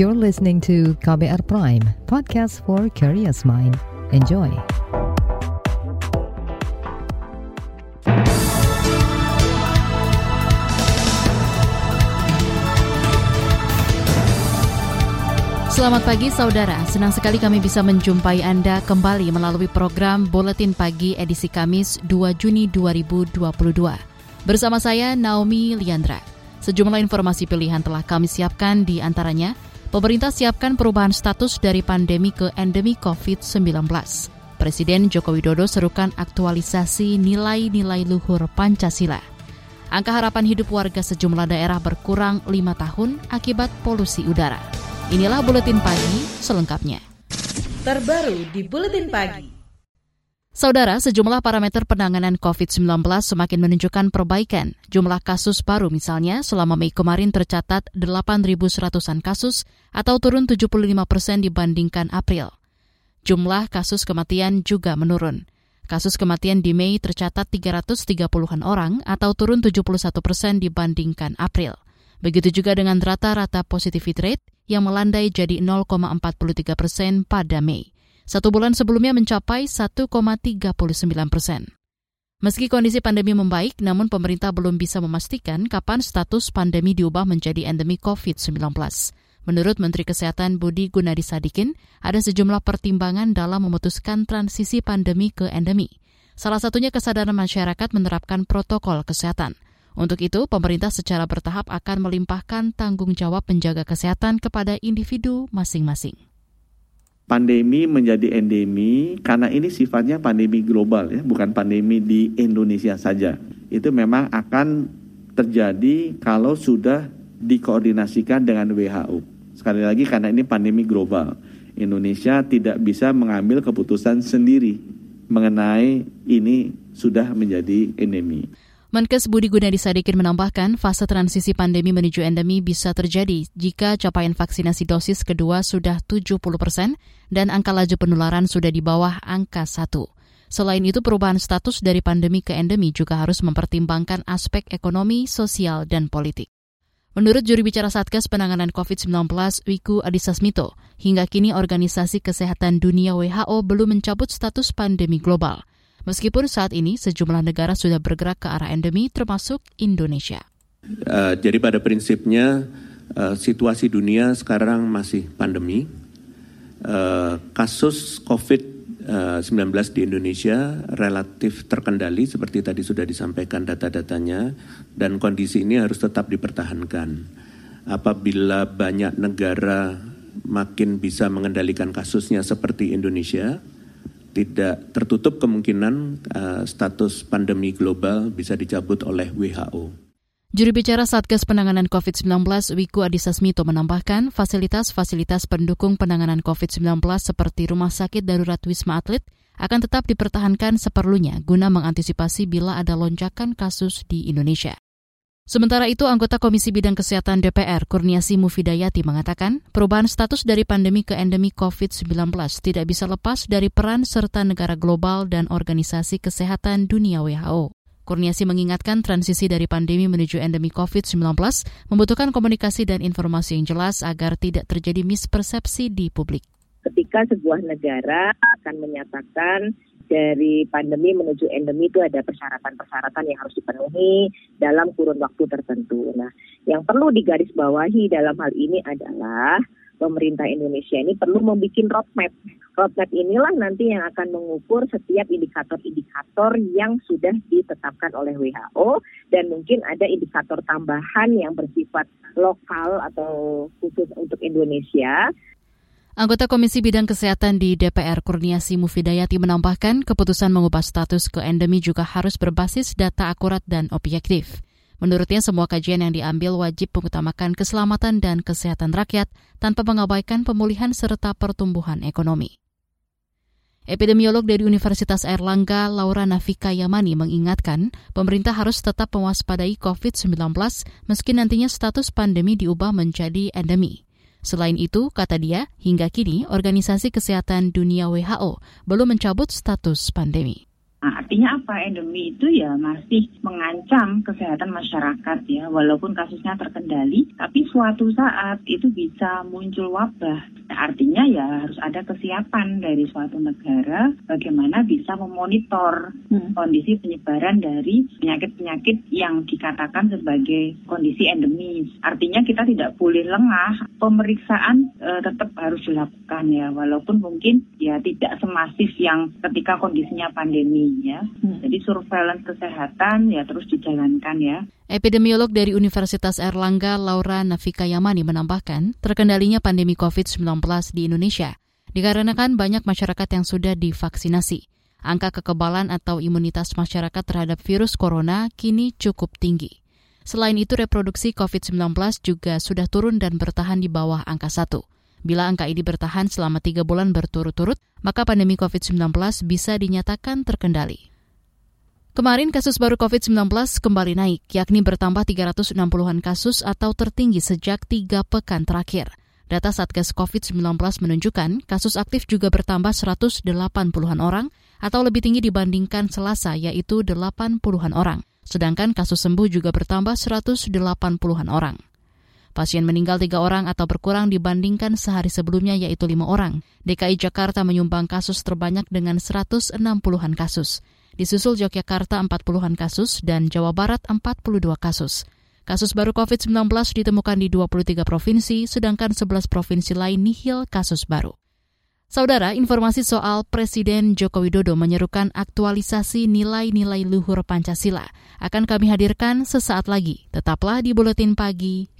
You're listening to KBR Prime, podcast for curious mind. Enjoy. Selamat pagi saudara, senang sekali kami bisa menjumpai Anda kembali melalui program Buletin Pagi edisi Kamis 2 Juni 2022. Bersama saya Naomi Liandra. Sejumlah informasi pilihan telah kami siapkan di antaranya Pemerintah siapkan perubahan status dari pandemi ke endemi COVID-19. Presiden Joko Widodo serukan aktualisasi nilai-nilai luhur Pancasila. Angka harapan hidup warga sejumlah daerah berkurang lima tahun akibat polusi udara. Inilah Buletin Pagi selengkapnya. Terbaru di Buletin Pagi. Saudara, sejumlah parameter penanganan COVID-19 semakin menunjukkan perbaikan. Jumlah kasus baru misalnya selama Mei kemarin tercatat 8.100-an kasus atau turun 75 persen dibandingkan April. Jumlah kasus kematian juga menurun. Kasus kematian di Mei tercatat 330-an orang atau turun 71 persen dibandingkan April. Begitu juga dengan rata-rata positivity rate yang melandai jadi 0,43 persen pada Mei. Satu bulan sebelumnya mencapai 1,39 persen. Meski kondisi pandemi membaik, namun pemerintah belum bisa memastikan kapan status pandemi diubah menjadi endemi COVID-19. Menurut Menteri Kesehatan Budi Gunadi Sadikin, ada sejumlah pertimbangan dalam memutuskan transisi pandemi ke endemi. Salah satunya kesadaran masyarakat menerapkan protokol kesehatan. Untuk itu, pemerintah secara bertahap akan melimpahkan tanggung jawab menjaga kesehatan kepada individu masing-masing pandemi menjadi endemi karena ini sifatnya pandemi global ya, bukan pandemi di Indonesia saja. Itu memang akan terjadi kalau sudah dikoordinasikan dengan WHO. Sekali lagi karena ini pandemi global. Indonesia tidak bisa mengambil keputusan sendiri mengenai ini sudah menjadi endemi. Menkes Budi Gunadi Sadikin menambahkan fase transisi pandemi menuju endemi bisa terjadi jika capaian vaksinasi dosis kedua sudah 70 persen dan angka laju penularan sudah di bawah angka 1. Selain itu, perubahan status dari pandemi ke endemi juga harus mempertimbangkan aspek ekonomi, sosial, dan politik. Menurut juri bicara Satgas Penanganan COVID-19 Wiku Adhisa Smito, hingga kini Organisasi Kesehatan Dunia WHO belum mencabut status pandemi global. Meskipun saat ini sejumlah negara sudah bergerak ke arah endemi termasuk Indonesia. Uh, jadi pada prinsipnya uh, situasi dunia sekarang masih pandemi. Uh, kasus COVID-19 di Indonesia relatif terkendali seperti tadi sudah disampaikan data-datanya dan kondisi ini harus tetap dipertahankan. Apabila banyak negara makin bisa mengendalikan kasusnya seperti Indonesia, tidak tertutup kemungkinan uh, status pandemi global bisa dicabut oleh WHO. Juru bicara Satgas Penanganan COVID-19 Wiku Adhisa Smito menambahkan fasilitas-fasilitas pendukung penanganan COVID-19 seperti rumah sakit darurat Wisma Atlet akan tetap dipertahankan seperlunya guna mengantisipasi bila ada lonjakan kasus di Indonesia. Sementara itu, anggota Komisi Bidang Kesehatan DPR, Kurniasi Mufidayati, mengatakan perubahan status dari pandemi ke endemi COVID-19 tidak bisa lepas dari peran serta negara global dan Organisasi Kesehatan Dunia WHO. Kurniasi mengingatkan transisi dari pandemi menuju endemi COVID-19 membutuhkan komunikasi dan informasi yang jelas agar tidak terjadi mispersepsi di publik. Ketika sebuah negara akan menyatakan dari pandemi menuju endemi itu ada persyaratan-persyaratan yang harus dipenuhi dalam kurun waktu tertentu. Nah, yang perlu digarisbawahi dalam hal ini adalah pemerintah Indonesia ini perlu membuat roadmap. Roadmap inilah nanti yang akan mengukur setiap indikator-indikator yang sudah ditetapkan oleh WHO dan mungkin ada indikator tambahan yang bersifat lokal atau khusus untuk Indonesia Anggota Komisi Bidang Kesehatan di DPR Kurniasi Mufidayati menambahkan keputusan mengubah status ke endemi juga harus berbasis data akurat dan objektif. Menurutnya semua kajian yang diambil wajib mengutamakan keselamatan dan kesehatan rakyat tanpa mengabaikan pemulihan serta pertumbuhan ekonomi. Epidemiolog dari Universitas Airlangga, Laura Nafika Yamani mengingatkan pemerintah harus tetap mewaspadai COVID-19 meski nantinya status pandemi diubah menjadi endemi. Selain itu, kata dia, hingga kini Organisasi Kesehatan Dunia WHO belum mencabut status pandemi. Nah, artinya apa? Endemi itu ya masih mengancam kesehatan masyarakat ya, walaupun kasusnya terkendali, tapi suatu saat itu bisa muncul wabah. Nah, artinya ya harus ada kesiapan dari suatu negara bagaimana bisa memonitor hmm. kondisi penyebaran dari penyakit-penyakit yang dikatakan sebagai kondisi endemis. Artinya kita tidak boleh lengah, pemeriksaan e, tetap harus dilakukan ya, walaupun mungkin ya tidak semasif yang ketika kondisinya pandemi Hmm. Jadi surveillance kesehatan ya terus dijalankan ya. Epidemiolog dari Universitas Erlangga Laura Nafika Yamani menambahkan, terkendalinya pandemi COVID-19 di Indonesia dikarenakan banyak masyarakat yang sudah divaksinasi. Angka kekebalan atau imunitas masyarakat terhadap virus corona kini cukup tinggi. Selain itu, reproduksi COVID-19 juga sudah turun dan bertahan di bawah angka satu. Bila angka ini bertahan selama tiga bulan berturut-turut, maka pandemi COVID-19 bisa dinyatakan terkendali. Kemarin kasus baru COVID-19 kembali naik, yakni bertambah 360-an kasus atau tertinggi sejak tiga pekan terakhir. Data Satgas COVID-19 menunjukkan kasus aktif juga bertambah 180-an orang atau lebih tinggi dibandingkan Selasa, yaitu 80-an orang. Sedangkan kasus sembuh juga bertambah 180-an orang. Pasien meninggal tiga orang atau berkurang dibandingkan sehari sebelumnya yaitu lima orang. DKI Jakarta menyumbang kasus terbanyak dengan 160-an kasus. Disusul Yogyakarta 40-an kasus dan Jawa Barat 42 kasus. Kasus baru COVID-19 ditemukan di 23 provinsi, sedangkan 11 provinsi lain nihil kasus baru. Saudara, informasi soal Presiden Joko Widodo menyerukan aktualisasi nilai-nilai luhur Pancasila akan kami hadirkan sesaat lagi. Tetaplah di Buletin Pagi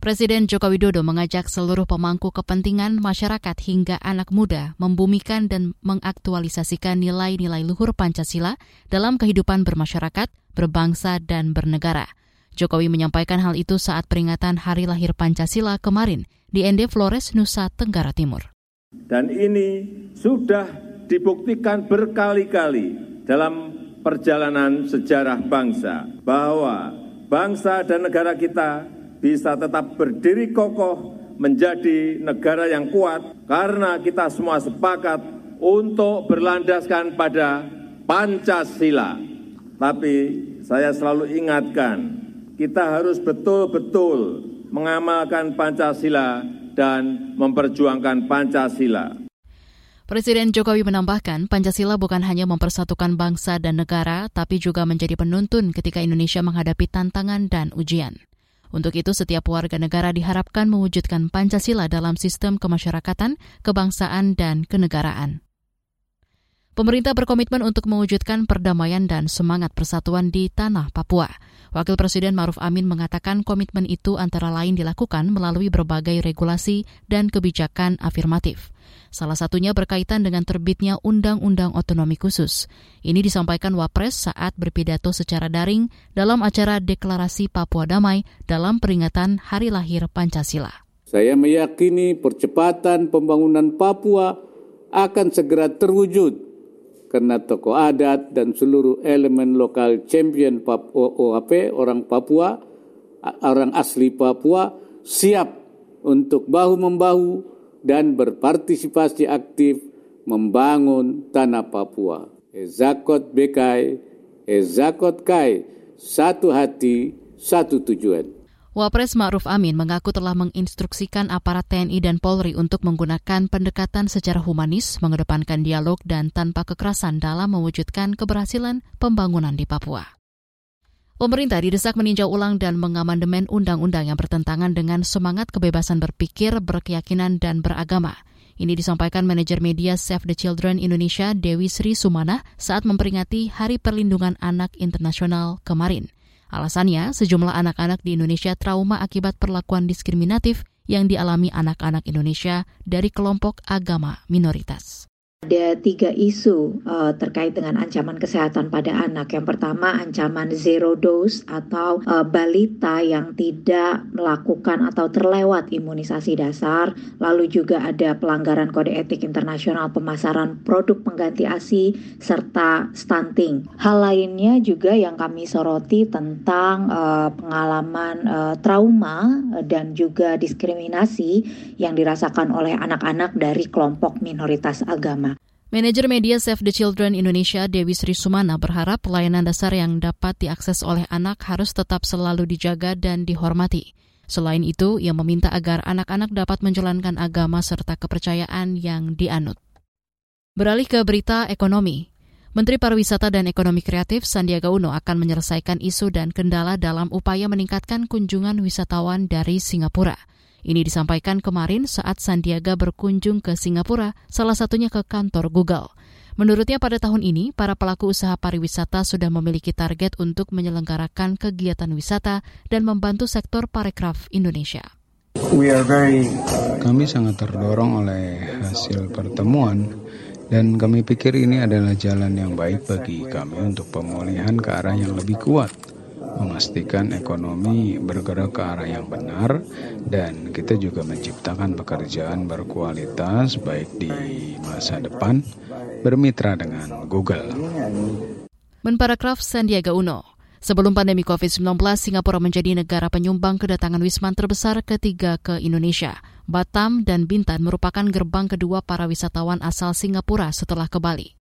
Presiden Joko Widodo mengajak seluruh pemangku kepentingan masyarakat hingga anak muda membumikan dan mengaktualisasikan nilai-nilai luhur Pancasila dalam kehidupan bermasyarakat, berbangsa, dan bernegara. Jokowi menyampaikan hal itu saat peringatan Hari Lahir Pancasila kemarin di Ende Flores, Nusa Tenggara Timur. Dan ini sudah dibuktikan berkali-kali dalam perjalanan sejarah bangsa bahwa bangsa dan negara kita bisa tetap berdiri kokoh menjadi negara yang kuat karena kita semua sepakat untuk berlandaskan pada Pancasila. Tapi saya selalu ingatkan, kita harus betul-betul mengamalkan Pancasila dan memperjuangkan Pancasila. Presiden Jokowi menambahkan, Pancasila bukan hanya mempersatukan bangsa dan negara, tapi juga menjadi penuntun ketika Indonesia menghadapi tantangan dan ujian. Untuk itu, setiap warga negara diharapkan mewujudkan Pancasila dalam sistem kemasyarakatan, kebangsaan, dan kenegaraan. Pemerintah berkomitmen untuk mewujudkan perdamaian dan semangat persatuan di tanah Papua. Wakil Presiden Maruf Amin mengatakan komitmen itu antara lain dilakukan melalui berbagai regulasi dan kebijakan afirmatif. Salah satunya berkaitan dengan terbitnya Undang-Undang Otonomi Khusus. Ini disampaikan Wapres saat berpidato secara daring dalam acara Deklarasi Papua Damai dalam peringatan Hari Lahir Pancasila. Saya meyakini percepatan pembangunan Papua akan segera terwujud karena tokoh adat dan seluruh elemen lokal champion Papua OAP orang Papua orang asli Papua siap untuk bahu-membahu dan berpartisipasi aktif membangun tanah Papua. Ezakot Bekai, Ezakot Kai, satu hati, satu tujuan. Wapres Ma'ruf Amin mengaku telah menginstruksikan aparat TNI dan Polri untuk menggunakan pendekatan secara humanis, mengedepankan dialog dan tanpa kekerasan dalam mewujudkan keberhasilan pembangunan di Papua. Pemerintah didesak meninjau ulang dan mengamandemen undang-undang yang bertentangan dengan semangat kebebasan berpikir, berkeyakinan, dan beragama. Ini disampaikan manajer media Save the Children Indonesia Dewi Sri Sumana saat memperingati Hari Perlindungan Anak Internasional kemarin. Alasannya, sejumlah anak-anak di Indonesia trauma akibat perlakuan diskriminatif yang dialami anak-anak Indonesia dari kelompok agama minoritas. Ada tiga isu uh, terkait dengan ancaman kesehatan pada anak. Yang pertama ancaman zero dose atau uh, balita yang tidak melakukan atau terlewat imunisasi dasar. Lalu juga ada pelanggaran kode etik internasional pemasaran produk pengganti ASI serta stunting. Hal lainnya juga yang kami soroti tentang uh, pengalaman uh, trauma dan juga diskriminasi yang dirasakan oleh anak-anak dari kelompok minoritas agama. Manajer media Save the Children Indonesia Dewi Sri Sumana berharap pelayanan dasar yang dapat diakses oleh anak harus tetap selalu dijaga dan dihormati. Selain itu, ia meminta agar anak-anak dapat menjalankan agama serta kepercayaan yang dianut. Beralih ke berita ekonomi. Menteri Pariwisata dan Ekonomi Kreatif Sandiaga Uno akan menyelesaikan isu dan kendala dalam upaya meningkatkan kunjungan wisatawan dari Singapura. Ini disampaikan kemarin saat Sandiaga berkunjung ke Singapura, salah satunya ke kantor Google. Menurutnya pada tahun ini, para pelaku usaha pariwisata sudah memiliki target untuk menyelenggarakan kegiatan wisata dan membantu sektor parekraf Indonesia. Kami sangat terdorong oleh hasil pertemuan dan kami pikir ini adalah jalan yang baik bagi kami untuk pemulihan ke arah yang lebih kuat memastikan ekonomi bergerak ke arah yang benar dan kita juga menciptakan pekerjaan berkualitas baik di masa depan bermitra dengan Google. Menparakraf Sandiaga Uno, sebelum pandemi COVID-19, Singapura menjadi negara penyumbang kedatangan wisman terbesar ketiga ke Indonesia. Batam dan Bintan merupakan gerbang kedua para wisatawan asal Singapura setelah ke Bali.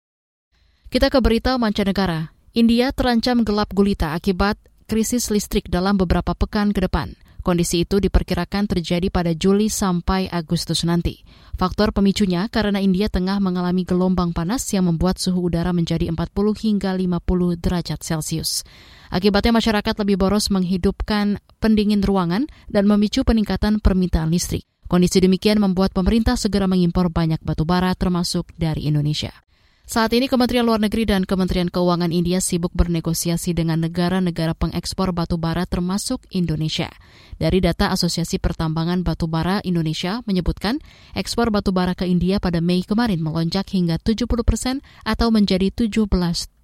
Kita ke berita mancanegara. India terancam gelap gulita akibat krisis listrik dalam beberapa pekan ke depan. Kondisi itu diperkirakan terjadi pada Juli sampai Agustus nanti. Faktor pemicunya karena India tengah mengalami gelombang panas yang membuat suhu udara menjadi 40 hingga 50 derajat Celcius. Akibatnya masyarakat lebih boros menghidupkan pendingin ruangan dan memicu peningkatan permintaan listrik. Kondisi demikian membuat pemerintah segera mengimpor banyak batu bara termasuk dari Indonesia. Saat ini Kementerian Luar Negeri dan Kementerian Keuangan India sibuk bernegosiasi dengan negara-negara pengekspor batu bara termasuk Indonesia. Dari data Asosiasi Pertambangan Batu Bara Indonesia menyebutkan ekspor batu bara ke India pada Mei kemarin melonjak hingga 70 persen atau menjadi 17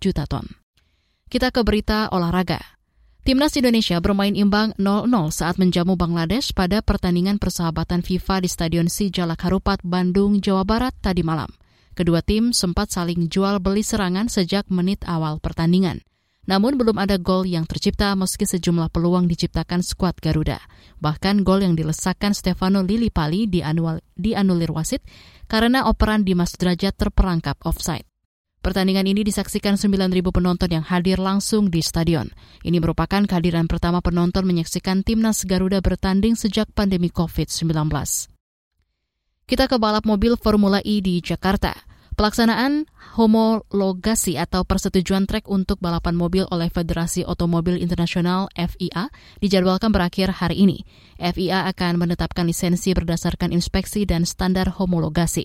juta ton. Kita ke berita olahraga. Timnas Indonesia bermain imbang 0-0 saat menjamu Bangladesh pada pertandingan persahabatan FIFA di Stadion Sijalak Harupat, Bandung, Jawa Barat tadi malam. Kedua tim sempat saling jual beli serangan sejak menit awal pertandingan. Namun belum ada gol yang tercipta meski sejumlah peluang diciptakan skuad Garuda. Bahkan gol yang dilesakan Stefano Lillipali dianulir wasit karena operan Dimas Derajat terperangkap offside. Pertandingan ini disaksikan 9.000 penonton yang hadir langsung di stadion. Ini merupakan kehadiran pertama penonton menyaksikan timnas Garuda bertanding sejak pandemi COVID-19. Kita ke balap mobil Formula E di Jakarta. Pelaksanaan homologasi atau persetujuan trek untuk balapan mobil oleh Federasi Otomobil Internasional FIA dijadwalkan berakhir hari ini. FIA akan menetapkan lisensi berdasarkan inspeksi dan standar homologasi.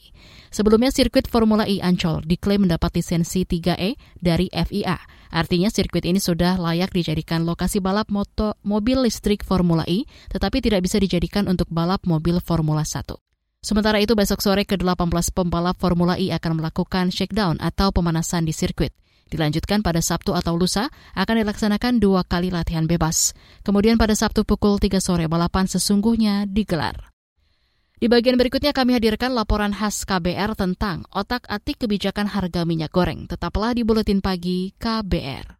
Sebelumnya sirkuit Formula E Ancol diklaim mendapat lisensi 3E dari FIA. Artinya sirkuit ini sudah layak dijadikan lokasi balap moto mobil listrik Formula E, tetapi tidak bisa dijadikan untuk balap mobil Formula 1. Sementara itu besok sore ke-18 pembalap Formula E akan melakukan shakedown atau pemanasan di sirkuit. Dilanjutkan pada Sabtu atau lusa akan dilaksanakan dua kali latihan bebas. Kemudian pada Sabtu pukul 3 sore balapan sesungguhnya digelar. Di bagian berikutnya kami hadirkan laporan khas KBR tentang otak-atik kebijakan harga minyak goreng. Tetaplah di Buletin Pagi KBR.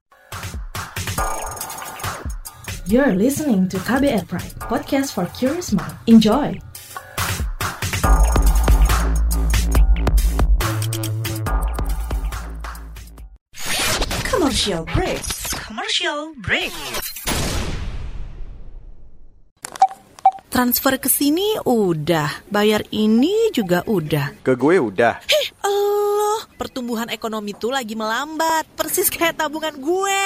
You're listening to KBR Pride, podcast for curious mind. Enjoy! Commercial break. Commercial break. Transfer ke sini udah, bayar ini juga udah. Ke gue udah. Hih, Allah, pertumbuhan ekonomi tuh lagi melambat, persis kayak tabungan gue.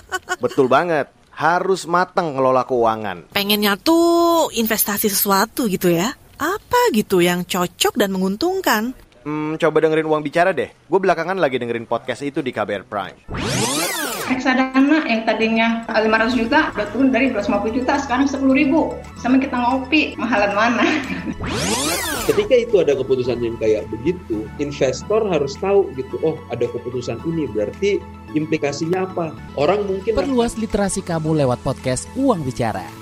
Betul banget, harus matang ngelola keuangan. Pengennya tuh investasi sesuatu gitu ya. Apa gitu yang cocok dan menguntungkan? Hmm, coba dengerin uang bicara deh. Gue belakangan lagi dengerin podcast itu di KBR Prime. reksadana yang tadinya 500 juta udah turun dari 250 juta sekarang 10 ribu sama kita ngopi mahalan mana ketika itu ada keputusan yang kayak begitu investor harus tahu gitu oh ada keputusan ini berarti implikasinya apa orang mungkin perluas literasi kamu lewat podcast Uang Bicara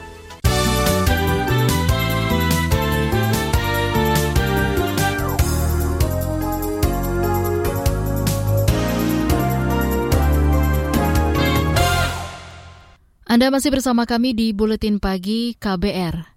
Anda masih bersama kami di Buletin Pagi KBR.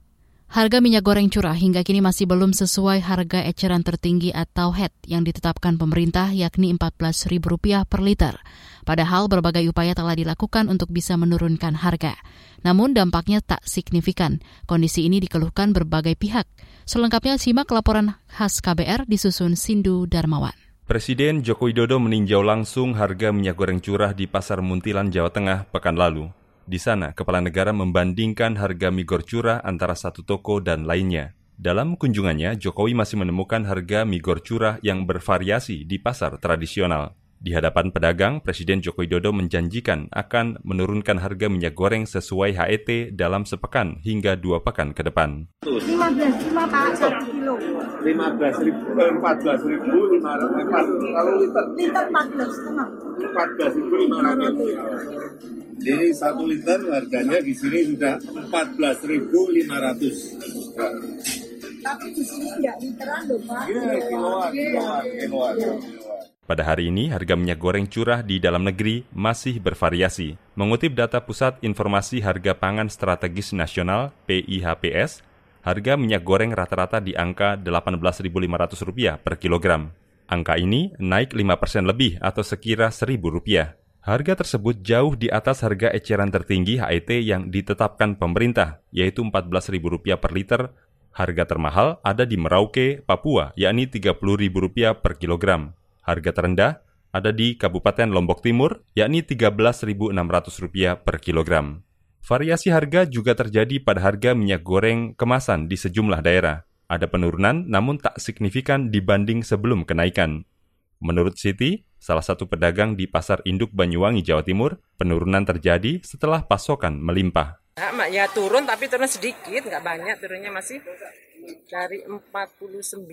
Harga minyak goreng curah hingga kini masih belum sesuai harga eceran tertinggi atau HET yang ditetapkan pemerintah yakni Rp14.000 per liter. Padahal berbagai upaya telah dilakukan untuk bisa menurunkan harga. Namun dampaknya tak signifikan. Kondisi ini dikeluhkan berbagai pihak. Selengkapnya simak laporan khas KBR disusun Sindu Darmawan. Presiden Joko Widodo meninjau langsung harga minyak goreng curah di Pasar Muntilan, Jawa Tengah pekan lalu. Di sana, kepala negara membandingkan harga mie gor curah antara satu toko dan lainnya. Dalam kunjungannya, Jokowi masih menemukan harga mie gor curah yang bervariasi di pasar tradisional. Di hadapan pedagang, Presiden Joko Widodo menjanjikan akan menurunkan harga minyak goreng sesuai HET dalam sepekan hingga dua pekan ke depan. 15, 5 Pak, 1 kilo. 15 ribu, 14 ribu, 500, kalau liter? Liter 14 setengah. 14 ribu 500. Jadi satu liter harganya di sini sudah 14.500. Tapi di sini nggak literan loh Pak. Iya, kiloan, kiloan, kiloan. Pada hari ini, harga minyak goreng curah di dalam negeri masih bervariasi. Mengutip data Pusat Informasi Harga Pangan Strategis Nasional (PIHPS), harga minyak goreng rata-rata di angka Rp18.500 per kilogram. Angka ini naik 5 persen lebih atau sekira Rp1.000. Harga tersebut jauh di atas harga eceran tertinggi HET yang ditetapkan pemerintah, yaitu Rp14.000 per liter. Harga termahal ada di Merauke, Papua, yakni Rp30.000 per kilogram. Harga terendah ada di Kabupaten Lombok Timur, yakni Rp13.600 per kilogram. Variasi harga juga terjadi pada harga minyak goreng kemasan di sejumlah daerah. Ada penurunan namun tak signifikan dibanding sebelum kenaikan. Menurut Siti, salah satu pedagang di Pasar Induk Banyuwangi, Jawa Timur, penurunan terjadi setelah pasokan melimpah. Ya, ya turun tapi turun sedikit, nggak banyak turunnya masih dari 49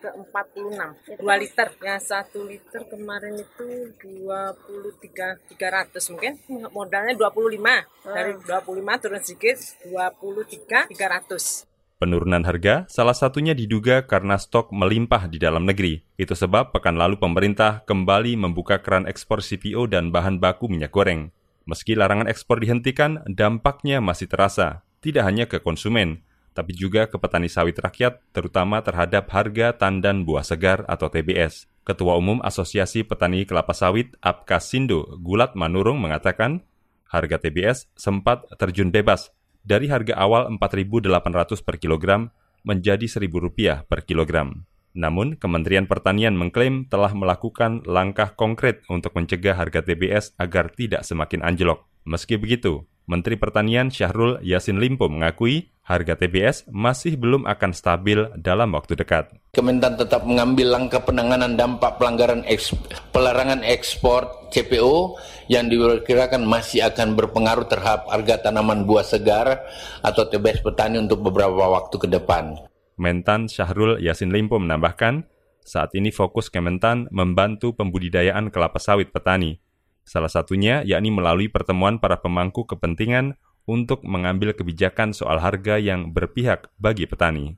ke 46 2 liter. Ya 1 liter kemarin itu 23 300 mungkin. Modalnya 25 dari 25 turun sedikit 23 300 Penurunan harga salah satunya diduga karena stok melimpah di dalam negeri. Itu sebab pekan lalu pemerintah kembali membuka keran ekspor CPO dan bahan baku minyak goreng. Meski larangan ekspor dihentikan, dampaknya masih terasa, tidak hanya ke konsumen, tapi juga ke petani sawit rakyat, terutama terhadap harga tandan buah segar atau TBS. Ketua Umum Asosiasi Petani Kelapa Sawit, Apkasindo, Gulat Manurung mengatakan, harga TBS sempat terjun bebas dari harga awal Rp4.800 per kilogram menjadi Rp1.000 per kilogram. Namun, Kementerian Pertanian mengklaim telah melakukan langkah konkret untuk mencegah harga TBS agar tidak semakin anjlok. Meski begitu, Menteri Pertanian Syahrul Yasin Limpo mengakui harga TBS masih belum akan stabil dalam waktu dekat. Kementan tetap mengambil langkah penanganan dampak pelanggaran eks, pelarangan ekspor CPO yang diperkirakan masih akan berpengaruh terhadap harga tanaman buah segar atau TBS petani untuk beberapa waktu ke depan. Mentan Syahrul Yasin Limpo menambahkan, saat ini fokus Kementan membantu pembudidayaan kelapa sawit petani. Salah satunya yakni melalui pertemuan para pemangku kepentingan untuk mengambil kebijakan soal harga yang berpihak bagi petani.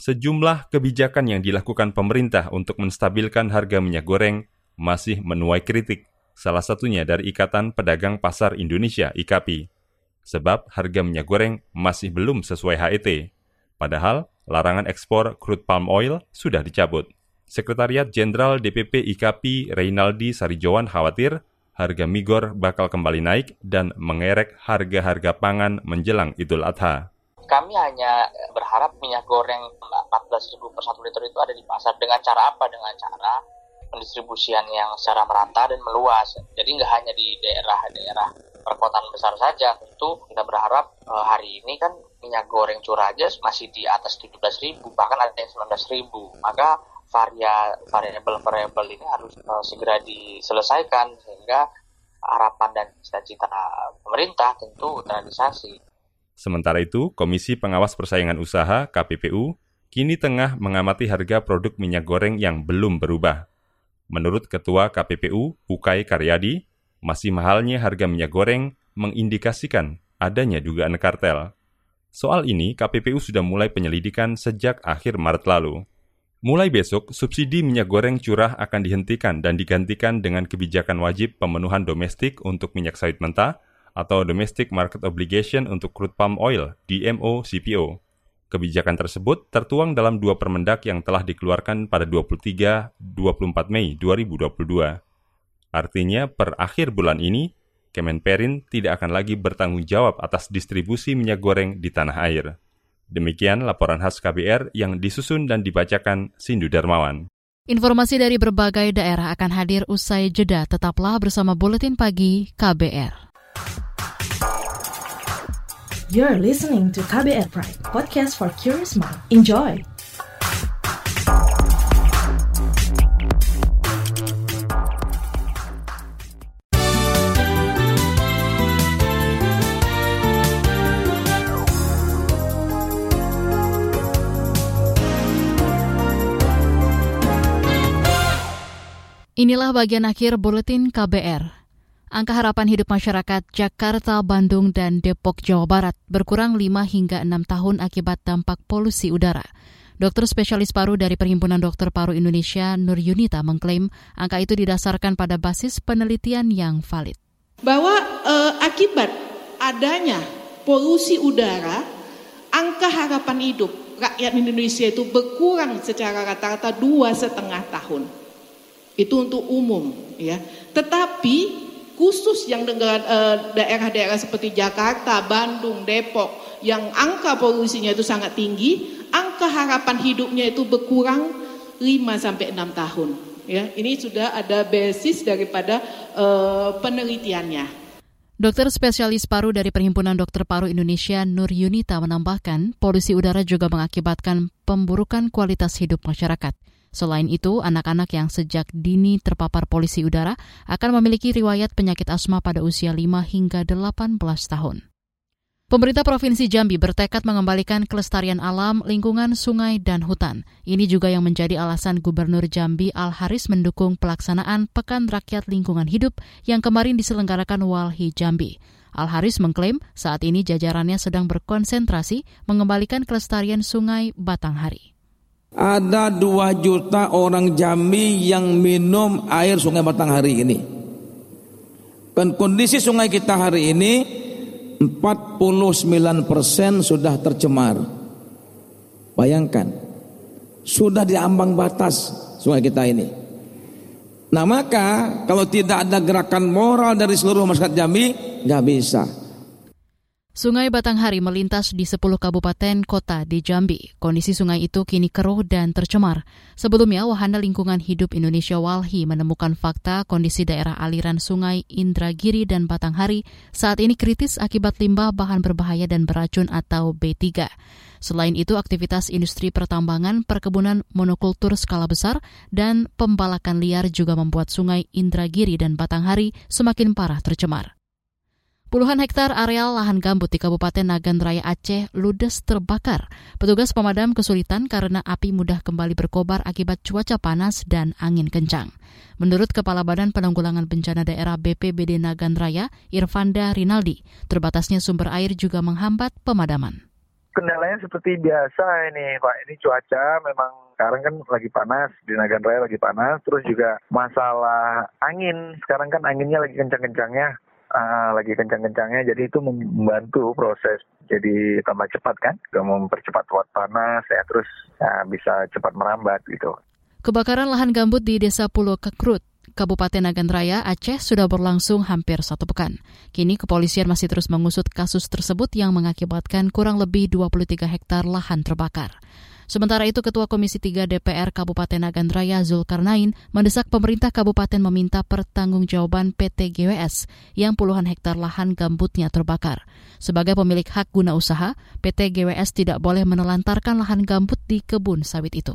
Sejumlah kebijakan yang dilakukan pemerintah untuk menstabilkan harga minyak goreng masih menuai kritik, salah satunya dari Ikatan Pedagang Pasar Indonesia IKAPI. Sebab harga minyak goreng masih belum sesuai HET. Padahal larangan ekspor crude palm oil sudah dicabut. Sekretariat Jenderal DPP IKAPI Reynaldi Sarijowan khawatir harga migor bakal kembali naik dan mengerek harga-harga pangan menjelang Idul Adha. Kami hanya berharap minyak goreng 14.000 per 1 liter itu ada di pasar. Dengan cara apa? Dengan cara pendistribusian yang secara merata dan meluas. Jadi nggak hanya di daerah-daerah perkotaan besar saja. Tentu kita berharap uh, hari ini kan minyak goreng curah aja masih di atas 17.000, bahkan ada yang 19.000. Maka varia variabel-variabel ini harus uh, segera diselesaikan sehingga harapan dan cita-cita pemerintah tentu terrealisasi. Sementara itu, Komisi Pengawas Persaingan Usaha KPPU kini tengah mengamati harga produk minyak goreng yang belum berubah. Menurut Ketua KPPU, Ukay Karyadi, masih mahalnya harga minyak goreng mengindikasikan adanya dugaan kartel. Soal ini, KPPU sudah mulai penyelidikan sejak akhir Maret lalu. Mulai besok, subsidi minyak goreng curah akan dihentikan dan digantikan dengan kebijakan wajib pemenuhan domestik untuk minyak sawit mentah atau Domestic Market Obligation untuk crude palm oil, DMO CPO. Kebijakan tersebut tertuang dalam dua permendak yang telah dikeluarkan pada 23-24 Mei 2022. Artinya, per akhir bulan ini, Kemenperin tidak akan lagi bertanggung jawab atas distribusi minyak goreng di tanah air. Demikian laporan khas KBR yang disusun dan dibacakan Sindu Darmawan. Informasi dari berbagai daerah akan hadir usai jeda. Tetaplah bersama Buletin Pagi KBR. You're listening to KBR Pride, podcast for curious mind. Enjoy! Inilah bagian akhir buletin KBR. Angka harapan hidup masyarakat Jakarta, Bandung, dan Depok, Jawa Barat berkurang 5 hingga 6 tahun akibat dampak polusi udara. Dokter spesialis paru dari Perhimpunan Dokter Paru Indonesia, Nur Yunita, mengklaim angka itu didasarkan pada basis penelitian yang valid. Bahwa eh, akibat adanya polusi udara, angka harapan hidup rakyat Indonesia itu berkurang secara rata-rata dua setengah tahun. Itu untuk umum, ya. Tetapi khusus yang dengan eh, daerah-daerah seperti Jakarta, Bandung, Depok yang angka polusinya itu sangat tinggi, angka harapan hidupnya itu berkurang 5 sampai 6 tahun. Ya, ini sudah ada basis daripada uh, penelitiannya. Dokter spesialis paru dari Perhimpunan Dokter Paru Indonesia Nur Yunita menambahkan, polusi udara juga mengakibatkan pemburukan kualitas hidup masyarakat. Selain itu, anak-anak yang sejak dini terpapar polusi udara akan memiliki riwayat penyakit asma pada usia 5 hingga 18 tahun. Pemerintah Provinsi Jambi bertekad mengembalikan kelestarian alam, lingkungan, sungai, dan hutan. Ini juga yang menjadi alasan Gubernur Jambi Al Haris mendukung pelaksanaan Pekan Rakyat Lingkungan Hidup yang kemarin diselenggarakan Walhi Jambi. Al Haris mengklaim saat ini jajarannya sedang berkonsentrasi mengembalikan kelestarian sungai Batanghari. Ada dua juta orang Jambi yang minum air sungai Batanghari ini. Dan kondisi sungai kita hari ini 49 persen sudah tercemar. Bayangkan, sudah di ambang batas sungai kita ini. Nah maka kalau tidak ada gerakan moral dari seluruh masyarakat Jambi, nggak bisa. Sungai Batanghari melintas di 10 kabupaten kota di Jambi. Kondisi sungai itu kini keruh dan tercemar. Sebelumnya, Wahana Lingkungan Hidup Indonesia Walhi menemukan fakta kondisi daerah aliran sungai Indragiri dan Batanghari saat ini kritis akibat limbah bahan berbahaya dan beracun atau B3. Selain itu, aktivitas industri pertambangan, perkebunan monokultur skala besar, dan pembalakan liar juga membuat sungai Indragiri dan Batanghari semakin parah tercemar. Puluhan hektar areal lahan gambut di Kabupaten Nagan Raya Aceh ludes terbakar. Petugas pemadam kesulitan karena api mudah kembali berkobar akibat cuaca panas dan angin kencang. Menurut Kepala Badan Penanggulangan Bencana Daerah BPBD Nagan Raya, Irfanda Rinaldi, terbatasnya sumber air juga menghambat pemadaman. Kendalanya seperti biasa ini Pak, ini cuaca memang sekarang kan lagi panas, di Nagan Raya lagi panas, terus juga masalah angin, sekarang kan anginnya lagi kencang-kencangnya, uh, lagi kencang-kencangnya jadi itu membantu proses jadi tambah cepat kan mempercepat waktu panas ya terus ya, bisa cepat merambat gitu. Kebakaran lahan gambut di Desa Pulau Kekrut, Kabupaten Nagan Raya, Aceh sudah berlangsung hampir satu pekan. Kini kepolisian masih terus mengusut kasus tersebut yang mengakibatkan kurang lebih 23 hektar lahan terbakar. Sementara itu, Ketua Komisi 3 DPR Kabupaten Nagan Raya Zulkarnain mendesak pemerintah kabupaten meminta pertanggungjawaban PT GWS yang puluhan hektar lahan gambutnya terbakar. Sebagai pemilik hak guna usaha, PT GWS tidak boleh menelantarkan lahan gambut di kebun sawit itu.